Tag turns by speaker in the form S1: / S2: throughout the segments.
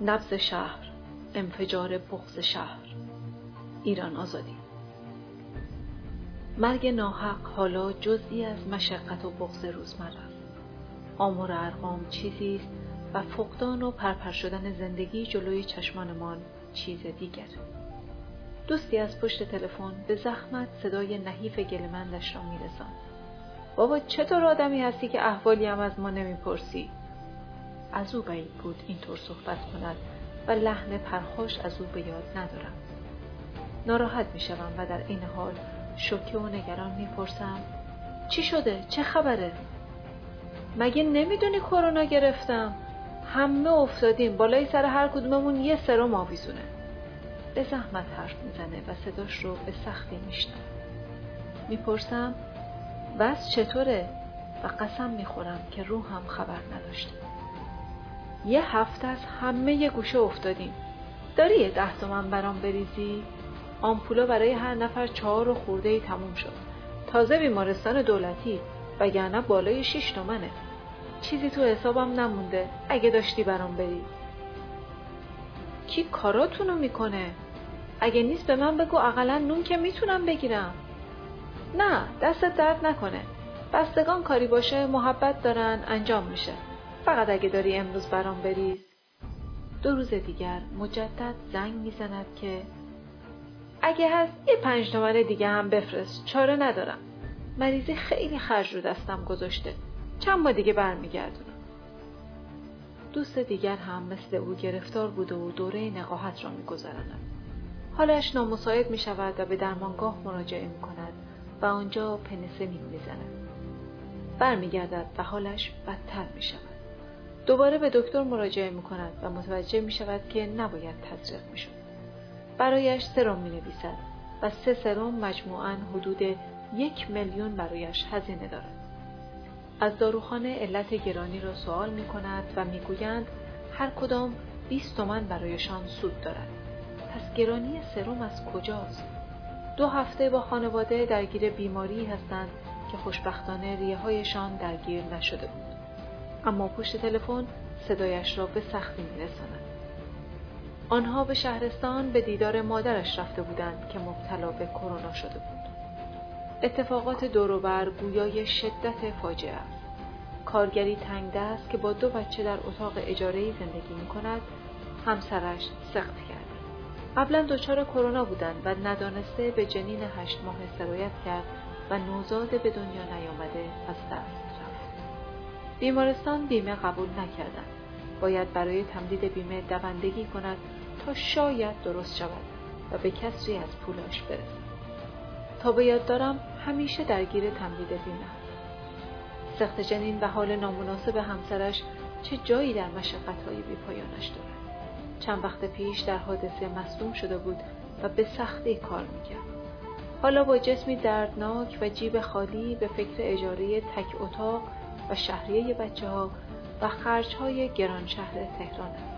S1: نبز شهر انفجار بغز شهر. ایران آزادی. مرگ ناحق حالا جزئی از مشقت و بغز روزمره. است آمار ارقام چیزی است و فقدان و پرپر شدن زندگی جلوی چشمانمان چیز دیگر. دوستی از پشت تلفن به زحمت صدای نحیف گلمندش را میرساند. بابا چطور آدمی هستی که احوالی هم از ما نمی‌پرسی؟ از او بعید بود اینطور صحبت کند و لحن پرخاش از او به یاد ندارم. ناراحت می‌شوم و در این حال شوکه و نگران می‌پرسم چی شده؟ چه خبره؟ مگه نمی‌دونی کرونا گرفتم؟ همه افتادیم بالای سر هر کدوممون یه سرم آویزونه. به زحمت حرف می‌زنه و صداش رو به سختی میشنم می‌پرسم وز چطوره؟ و قسم می‌خورم که روحم خبر نداشته. یه هفته از همه گوشه افتادیم. داری یه ده تومن برام بریزی؟ آمپولا برای هر نفر چهار و خورده ای تموم شد. تازه بیمارستان دولتی وگرنه بالای شیش تومنه. چیزی تو حسابم نمونده. اگه داشتی برام بری. کی کاراتونو می‌کنه؟ اگه نیست به من بگو اقلا نون که می‌تونم بگیرم. نه دستت درد نکنه. بستگان کاری باشه محبت دارن انجام میشه. فقط اگه داری امروز برام بریز دو روز دیگر مجدد زنگ می‌زند که اگه هست یه پنج تومن دیگه هم بفرست. چاره ندارم. مریضی خیلی خرج رو دستم گذاشته. چند ما دیگه برمیگردونم. دوست دیگر هم مثل او گرفتار بوده و دوره نقاهت را میگذراند حالش نامساعد می شود و به درمانگاه مراجعه می کند و آنجا پنسلین می زند. برمیگردد و حالش بدتر می شود. دوباره به دکتر مراجعه می کند و متوجه می شود که نباید تزریق می شود. برایش سرم می نویسد و سه سرم مجموعاً حدود یک میلیون برایش هزینه دارد. از داروخانه علت گرانی را سوال می کند و می گویند هر کدام 20 تومن برایشان سود دارد. پس گرانی سرم از کجاست؟ دو هفته با خانواده درگیر بیماری هستند که خوشبختانه ریه هایشان درگیر نشده بود. اما پشت تلفن صدایش را به سختی میرساند. آنها به شهرستان به دیدار مادرش رفته بودند که مبتلا به کرونا شده بود. اتفاقات دوروبر گویای شدت فاجعه است. کارگری تنگ دست که با دو بچه در اتاق اجاره زندگی می کند همسرش سخت کرد. قبلا دچار کرونا بودند و ندانسته به جنین هشت ماه سرایت کرد و نوزاد به دنیا نیامده از دست. بیمارستان بیمه قبول نکردند. باید برای تمدید بیمه دوندگی کند تا شاید درست شود و به کسری از پولش برسد. تا به یاد دارم همیشه درگیر تمدید بیمه. سخت جنین و حال نامناسب همسرش چه جایی در مشقتهای بیپایانش دارد. چند وقت پیش در حادثه مصدوم شده بود و به سختی کار می‌کرد. حالا با جسمی دردناک و جیب خالی به فکر اجاره تک اتاق و شهریه بچه ها و خرج های گران شهر تهران است.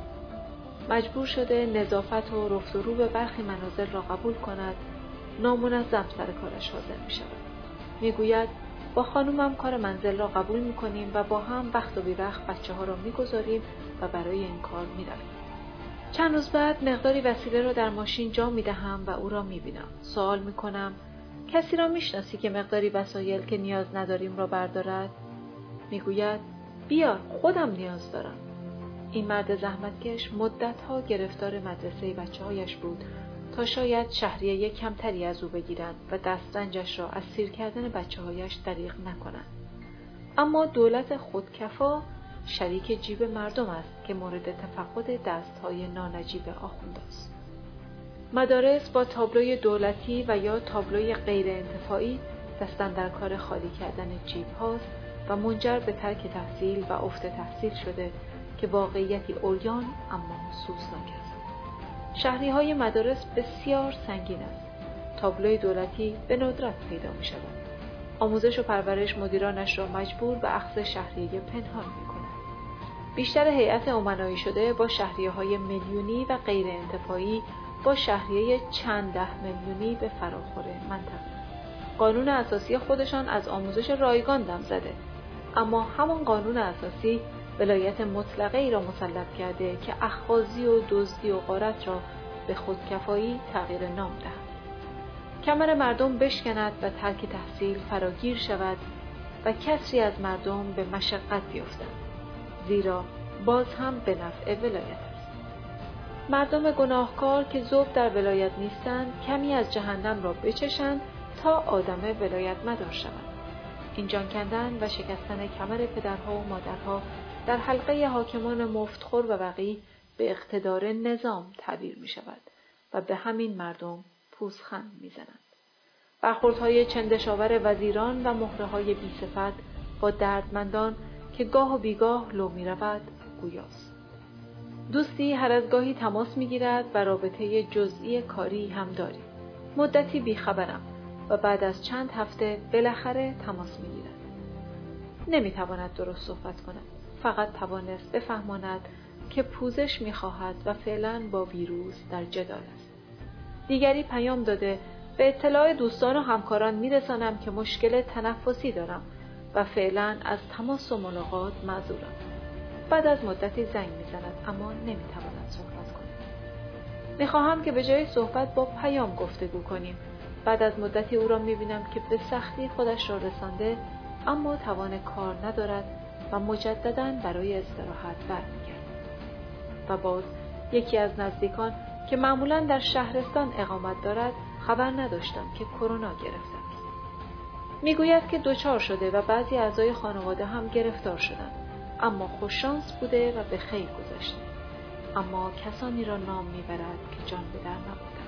S1: مجبور شده نظافت و رفت و رو به برخی منازل را قبول کند نامنظم سر کارش حاضر می شود. می گوید با خانومم کار منزل را قبول می کنیم و با هم وقت و بیوقت بچه ها را می گذاریم و برای این کار می رویم. چند روز بعد مقداری وسیله را در ماشین جا می دهم و او را می بینم. سوال می کنم کسی را می شناسی که مقداری وسایل که نیاز نداریم را بردارد؟ می گوید بیار خودم نیاز دارم. این مرد زحمتکش مدتها گرفتار مدرسه بچه هایش بود تا شاید شهریه کمتری از او بگیرند و دسترنجش را از سیر کردن بچه هایش دریغ نکنند. اما دولت خودکفا شریک جیب مردم است که مورد تفقد دستهای نانجیب آخوند است. مدارس با تابلوی دولتی و یا تابلوی غیر انتفاعی دستن در کار خالی کردن جیب هاست و منجر به ترک تحصیل و افت تحصیل شده که واقعیتی اوریان اما سوزناک است. شهری های مدارس بسیار سنگین است. تابلوی دولتی به ندرت پیدا می شود. آموزش و پرورش مدیرانش را مجبور به اخذ شهریه پنهان می بیشتر هیئت امنایی شده با شهریه های میلیونی و غیر انتفاعی با شهریه چند ده میلیونی به فراخور منطقه. قانون اساسی خودشان از آموزش رایگان دم زده اما همان قانون اساسی ولایت مطلقه ای را مسلط کرده که اخبازی و دزدی و غارت را به خودکفایی تغییر نام دهد. کمر مردم بشکند و ترک تحصیل فراگیر شود و کسری از مردم به مشقت بیفتند زیرا باز هم به نفع ولایت است. مردم گناهکار که زوب در ولایت نیستند کمی از جهنم را بچشند تا آدم ولایت مدار شوند. این جان کندن و شکستن کمر پدرها و مادرها در حلقه حاکمان مفتخور و وقی به اقتدار نظام تعبیر می شود و به همین مردم پوزخند می زنند. برخوردهای چندشاور وزیران و مهره های بیصفت با دردمندان که گاه و بیگاه لو می رود گویاست. دوستی هر از گاهی تماس می گیرد و رابطه جزئی کاری هم داریم. مدتی بیخبرم و بعد از چند هفته بالاخره تماس می گیرد. نمی تواند درست صحبت کند. فقط توانست بفهماند که پوزش می خواهد و فعلا با ویروس در جدال است. دیگری پیام داده به اطلاع دوستان و همکاران می رسانم که مشکل تنفسی دارم و فعلا از تماس و ملاقات معذورم. بعد از مدتی زنگ می زند اما نمی تواند صحبت کند. می خواهم که به جای صحبت با پیام گفتگو کنیم. بعد از مدتی او را می بینم که به سختی خودش را رسانده اما توان کار ندارد و مجددا برای استراحت برمیگردد. و باز یکی از نزدیکان که معمولا در شهرستان اقامت دارد خبر نداشتم که کرونا گرفته است. می‌گوید که دچار شده و بعضی اعضای خانواده هم گرفتار شدند اما خوششانس بوده و به خیر گذشته اما کسانی را نام می‌برد که جان به در نبودند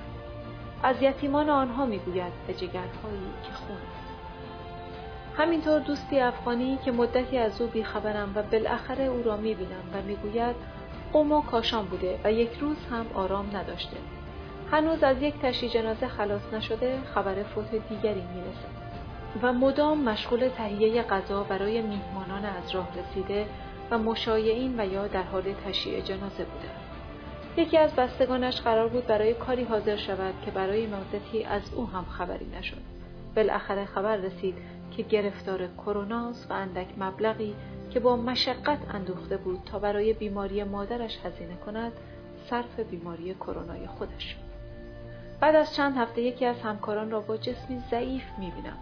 S1: از یتیمان آنها می‌گوید به جگرهایی که خون. است همینطور دوستی افغانی که مدتی از او بیخبرم و بالاخره او را می‌بینم و می‌گوید قوم و کاشان بوده و یک روز هم آرام نداشته. هنوز از یک تشی جنازه خلاص نشده خبر فوت دیگری می‌رسد. و مدام مشغول تهیه غذا برای میهمانان از راه رسیده و مشایعین و یا در حال تشییع جنازه بوده. یکی از بستگانش قرار بود برای کاری حاضر شود که برای مدتی از او هم خبری نشد. بالاخره خبر رسید که گرفتار کروناست و اندک مبلغی که با مشقت اندوخته بود تا برای بیماری مادرش هزینه کند صرف بیماری کرونای خودش. بعد از چند هفته یکی از همکاران را با جسمی ضعیف می‌بینم.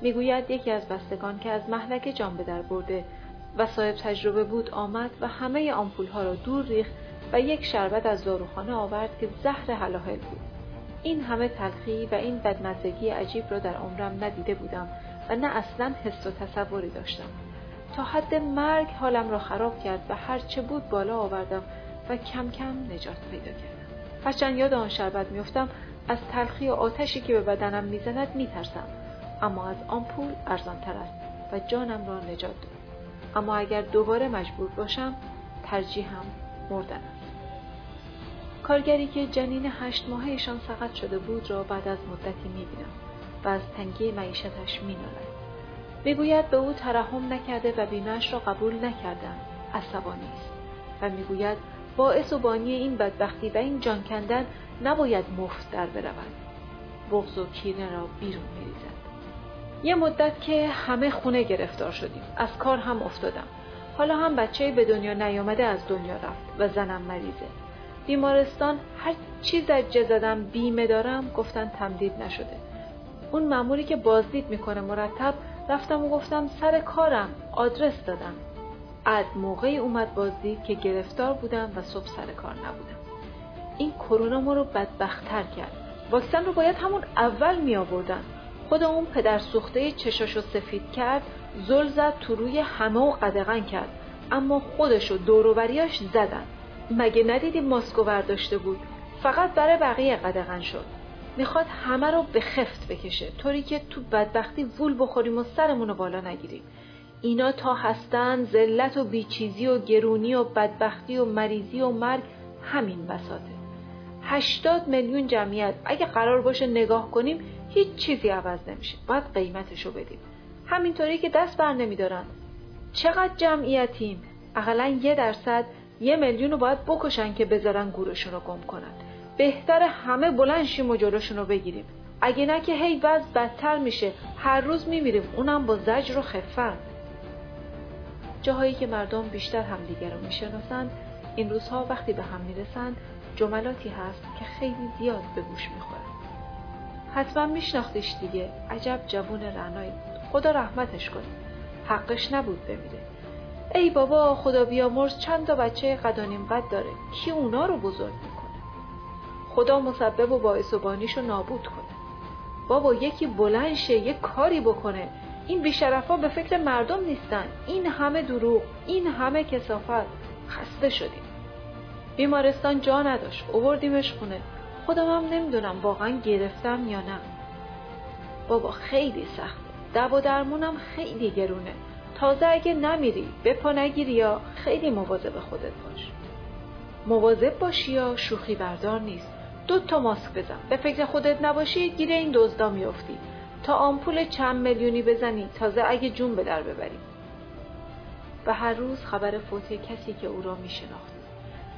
S1: می‌گوید یکی از بستگان که از محلک جان به در برده و صاحب تجربه بود آمد و همه آمپول ها را دور ریخت و یک شربت از داروخانه آورد که زهر حلاحل بود. این همه تلخی و این بدمزگی عجیب را در عمرم ندیده بودم و نه اصلا حس و تصوری داشتم. تا حد مرگ حالم را خراب کرد و هرچه بود بالا آوردم و کم کم نجات پیدا کردم. هرچند یاد آن شربت میفتم از تلخی و آتشی که به بدنم می‌زند میترسم. اما از آمپول ارزانتر است و جانم را نجات داد. اما اگر دوباره مجبور باشم ترجیحم مردن است. کارگری که جنین هشت ماهشان سقط شده بود را بعد از مدتی می‌بینم و از تنگی معیشتش مینالد. می‌گوید به او ترحم نکرده و بیمهش را قبول نکردم. عصبانی است. و می‌گوید باعث و بانی این بدبختی و این جان کندن نباید مفت در برود. بغض و کینه را بیرون میریزد. یه مدت که همه خونه گرفتار شدیم. از کار هم افتادم. حالا هم بچه به دنیا نیامده از دنیا رفت و زنم مریضه. بیمارستان هر چیز زجه زدم بیمه دارم گفتن تمدید نشده. اون ماموری که بازدید می‌کنه مرتب رفتم و گفتم سر کارم آدرس دادم. اد موقعی اومد بازدید که گرفتار بودم و صبح سر کار نبودم. این کرونا ما رو بدبختتر کرد. واکسن رو باید همون اول می آوردن خود اون پدر سوخته چشاشو سفید کرد زل زد تو روی همه و قدغن کرد. اما خودش و دوروبریاش زدن. مگه ندیدی ماسکو برداشته بود؟ فقط برای بقیه قدغن شد. می‌خواد همه رو به خفت بکشه. طوری که تو بدبختی وول بخوریم و سرمون رو بالا نگیریم. اینا تا هستن ذلت و بیچیزی و گرونی و بدبختی و مریضی و مرگ همین بساته هشتاد میلیون جمعیت. اگه قرار باشه نگاه کنیم هیچ چیزی عوض نمیشه. باید قیمتشو بدیم. همینطوری که دست بر نمیدارن. چقدر جمعیتیم؟ اقلا یه درصد یه میلیون رو باید بکشن که بذارن گورشون رو گم کنن. بهتر همه بلند شیم و جلوشون رو بگیریم. اگه نه که هی وضع بدتر میشه. هر روز میمیریم. اونم با زجر و خفت جاهایی که مردم بیشتر همدیگر رو می‌شناسند این روزها وقتی به هم می‌رسند جملاتی هست که خیلی زیاد به گوش می‌خورد حتما میشناختیش دیگه. عجب جوون رعنایی بود خدا رحمتش کنه. حقش نبود بمیره. ای بابا خدا بیامرز چند تا بچه قد قد داره. کی اونا رو بزرگ می‌کنه؟ خدا مسبب و باعث و بانیش رو نابود کنه. بابا یکی بلند شه یه کاری بکنه. این بیشرفا به فکر مردم نیستن. این همه دروغ این همه کسافت خسته شدیم. بیمارستان جا نداشت. اووردیمش خونه. خودم هم نمی‌دونم واقعا گرفتم یا نه. بابا خیلی سخته دو و درمونم خیلی گرونه. تازه اگه نمیری به پا نگیری یا خیلی مواظب خودت باش. مواظب باشی یا شوخی بردار نیست. دو تا ماسک بزن. به فکر خودت نباشی گیر این دزدا میافتی. تا آمپول چند میلیونی بزنی تازه اگه جون به در ببری. و هر روز خبر فوتی کسی که او را میشناخت.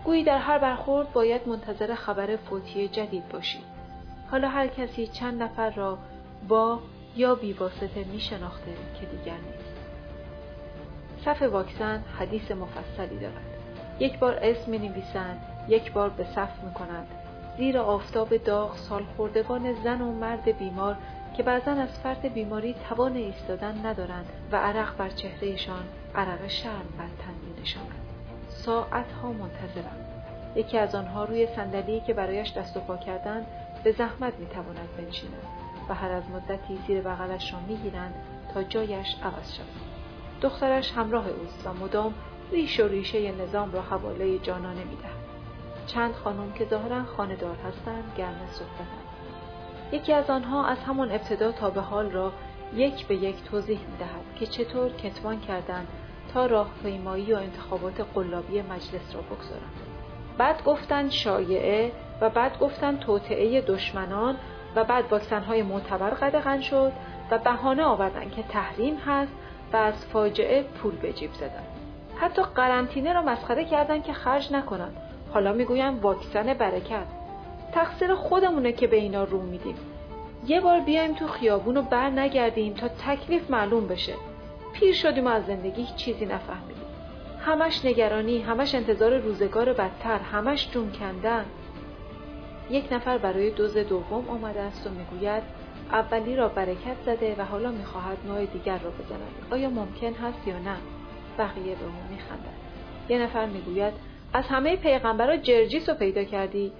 S1: گویی در هر برخورد باید منتظر خبر فوتی جدید باشی. حالا هر کسی چند نفر را با یا بیواسطه می شناخته که دیگر نیست. صف واکسن حدیث مفصلی دارد. یک بار اسم می نویسند یک بار به صف می کنند زیر آفتاب داغ سالخوردگان زن و مرد بیمار که بعضا از فرد بیماری توان ایستادن ندارند و عرق بر چهرهشان عرق شرم بر تن می نشاند. ساعت ها منتظرم. یکی از آنها روی صندلی که برایش دست و پا کردند به زحمت می تواند بنشیند و هر از مدتی زیر بغلش را می گیرند تا جایش عوض شود. دخترش همراه اوست و مدام ریش و ریشه نظام را حواله جانانه می دهد. چند خانم که ظاهرا خاندار هستند گرم صحبتند یکی از آنها از همان ابتدا تا به حال را یک به یک توضیح می دهد که چطور کتمان کردند تا راهپیمایی و انتخابات قلابی مجلس را بگذارند بعد گفتند شایعه و بعد گفتند توطعه دشمنان و بعد های معتبر قدغن شد و بهانه آوردن که تحریم هست و از فاجعه پول به جیب زدن. حتی قرنطینه را مسخره کردن که خرج نکنن. حالا می‌گوین واکسن برکت. تقصیر خودمونه که به اینا رو میدیم. یه بار بیایم تو خیابون و بر نگردیم تا تکلیف معلوم بشه. پیر شدیم و از زندگی چیزی نفهمیدیم. همش نگرانی همش انتظار روزگار بدتر همش جون کندن. یک نفر برای دوز دوم آمده است و می‌گوید اولی را برکت زده و حالا می‌خواهد نوع دیگر را بزند. آیا ممکن هست یا نه؟ بقیه به او میخندد یه نفر می‌گوید از همه پیغمبرا جرجیس رو پیدا کردی.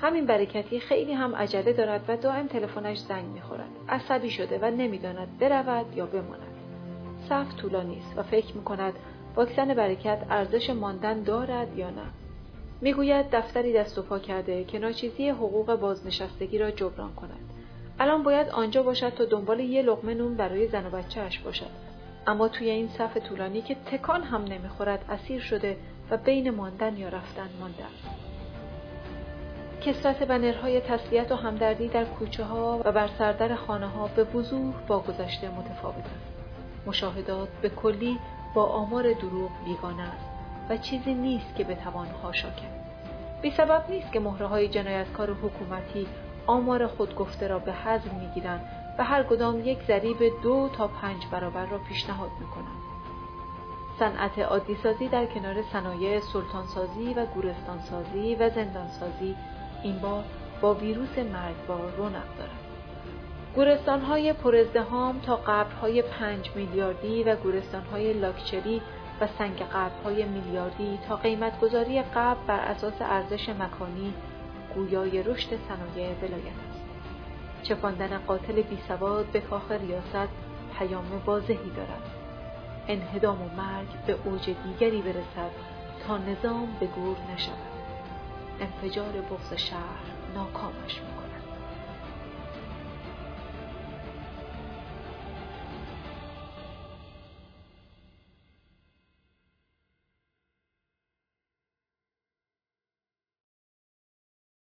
S1: همین برکتی خیلی هم عجله دارد و دائم تلفنش زنگ می‌خورد. عصبی شده و نمی‌داند برود یا بماند. صف طولانی است و فکر می‌کند واکسن برکت ارزش ماندن دارد یا نه. می‌گوید دفتری دست و پا کرده که ناچیزی حقوق بازنشستگی را جبران کند. الان باید آنجا باشد تا دنبال یه لقمه نون برای زن و بچهش باشد. اما توی این صف طولانی که تکان هم نمی‌خورد اسیر شده و بین ماندن یا رفتن مانده کسرت بنرهای تسلیت و همدردی در کوچه ها و بر سردر خانه ها به وضوح با گذشته متفاوت است. مشاهدات به کلی با آمار دروغ بیگانه است و چیزی نیست که بتوان هاشا کرد. بی سبب نیست که مهره های جنایتکار حکومتی آمار خودگفته را به حزم می‌گیرند و هر کدام یک ضریب دو تا پنج برابر را پیشنهاد می‌کنند. صنعت عادیسازی در کنار صنایع سلطانسازی و گورستانسازی و زندانسازی این بار با ویروس مرگبار رونق دارد. گورستانهای پرازدهام تا قبرهای پنج میلیاردی و گورستانهای لاکچری و سنگ قبرهای میلیاردی تا قیمتگذاری قبر بر اساس ارزش مکانی گویای رشد صنایع ولایت است. چپاندن قاتل بیسواد به کاخ ریاست پیام واضحی دارد. انهدام و مرگ به اوج دیگری برسد تا نظام به گور نشود. انفجار بغض شهر ناکامش می‌کند